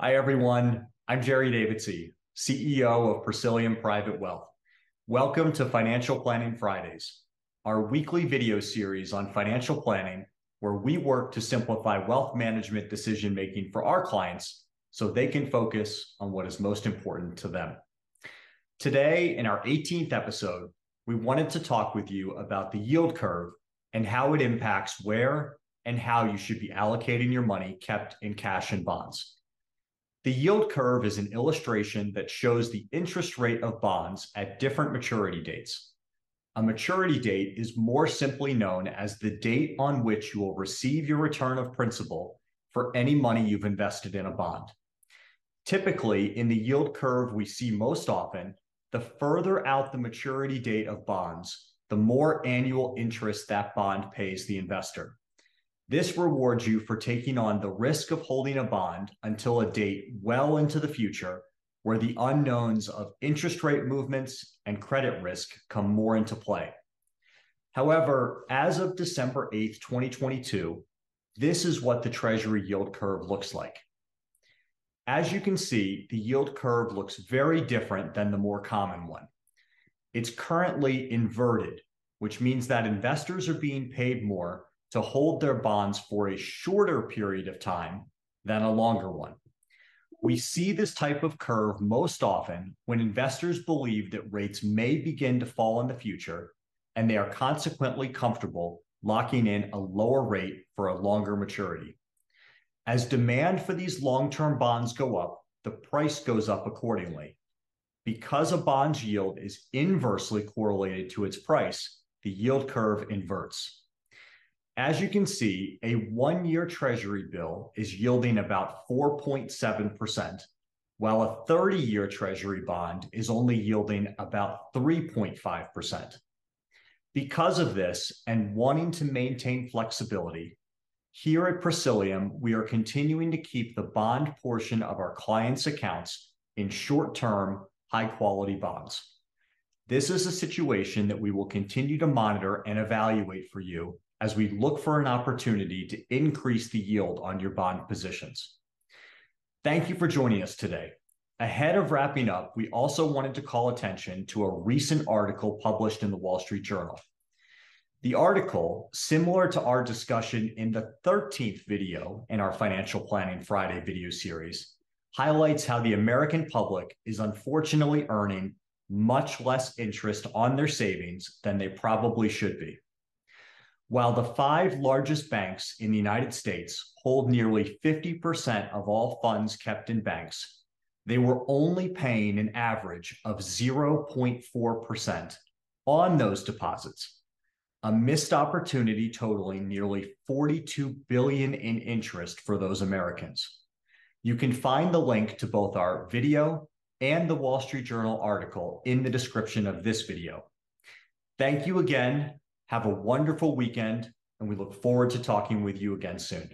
Hi, everyone. I'm Jerry Davidsey, CEO of Presilium Private Wealth. Welcome to Financial Planning Fridays, our weekly video series on financial planning, where we work to simplify wealth management decision making for our clients so they can focus on what is most important to them. Today, in our 18th episode, we wanted to talk with you about the yield curve and how it impacts where and how you should be allocating your money kept in cash and bonds. The yield curve is an illustration that shows the interest rate of bonds at different maturity dates. A maturity date is more simply known as the date on which you will receive your return of principal for any money you've invested in a bond. Typically, in the yield curve we see most often, the further out the maturity date of bonds, the more annual interest that bond pays the investor. This rewards you for taking on the risk of holding a bond until a date well into the future where the unknowns of interest rate movements and credit risk come more into play. However, as of December 8th, 2022, this is what the Treasury yield curve looks like. As you can see, the yield curve looks very different than the more common one. It's currently inverted, which means that investors are being paid more to hold their bonds for a shorter period of time than a longer one. We see this type of curve most often when investors believe that rates may begin to fall in the future and they are consequently comfortable locking in a lower rate for a longer maturity. As demand for these long term bonds go up, the price goes up accordingly. Because a bond's yield is inversely correlated to its price, the yield curve inverts. As you can see, a one year treasury bill is yielding about 4.7%, while a 30 year treasury bond is only yielding about 3.5%. Because of this, and wanting to maintain flexibility, here at Presilium, we are continuing to keep the bond portion of our clients' accounts in short term, high quality bonds. This is a situation that we will continue to monitor and evaluate for you as we look for an opportunity to increase the yield on your bond positions. Thank you for joining us today. Ahead of wrapping up, we also wanted to call attention to a recent article published in the Wall Street Journal. The article, similar to our discussion in the 13th video in our Financial Planning Friday video series, highlights how the American public is unfortunately earning much less interest on their savings than they probably should be. While the five largest banks in the United States hold nearly 50% of all funds kept in banks, they were only paying an average of 0.4% on those deposits, a missed opportunity totaling nearly 42 billion in interest for those Americans. You can find the link to both our video and the Wall Street Journal article in the description of this video. Thank you again have a wonderful weekend, and we look forward to talking with you again soon.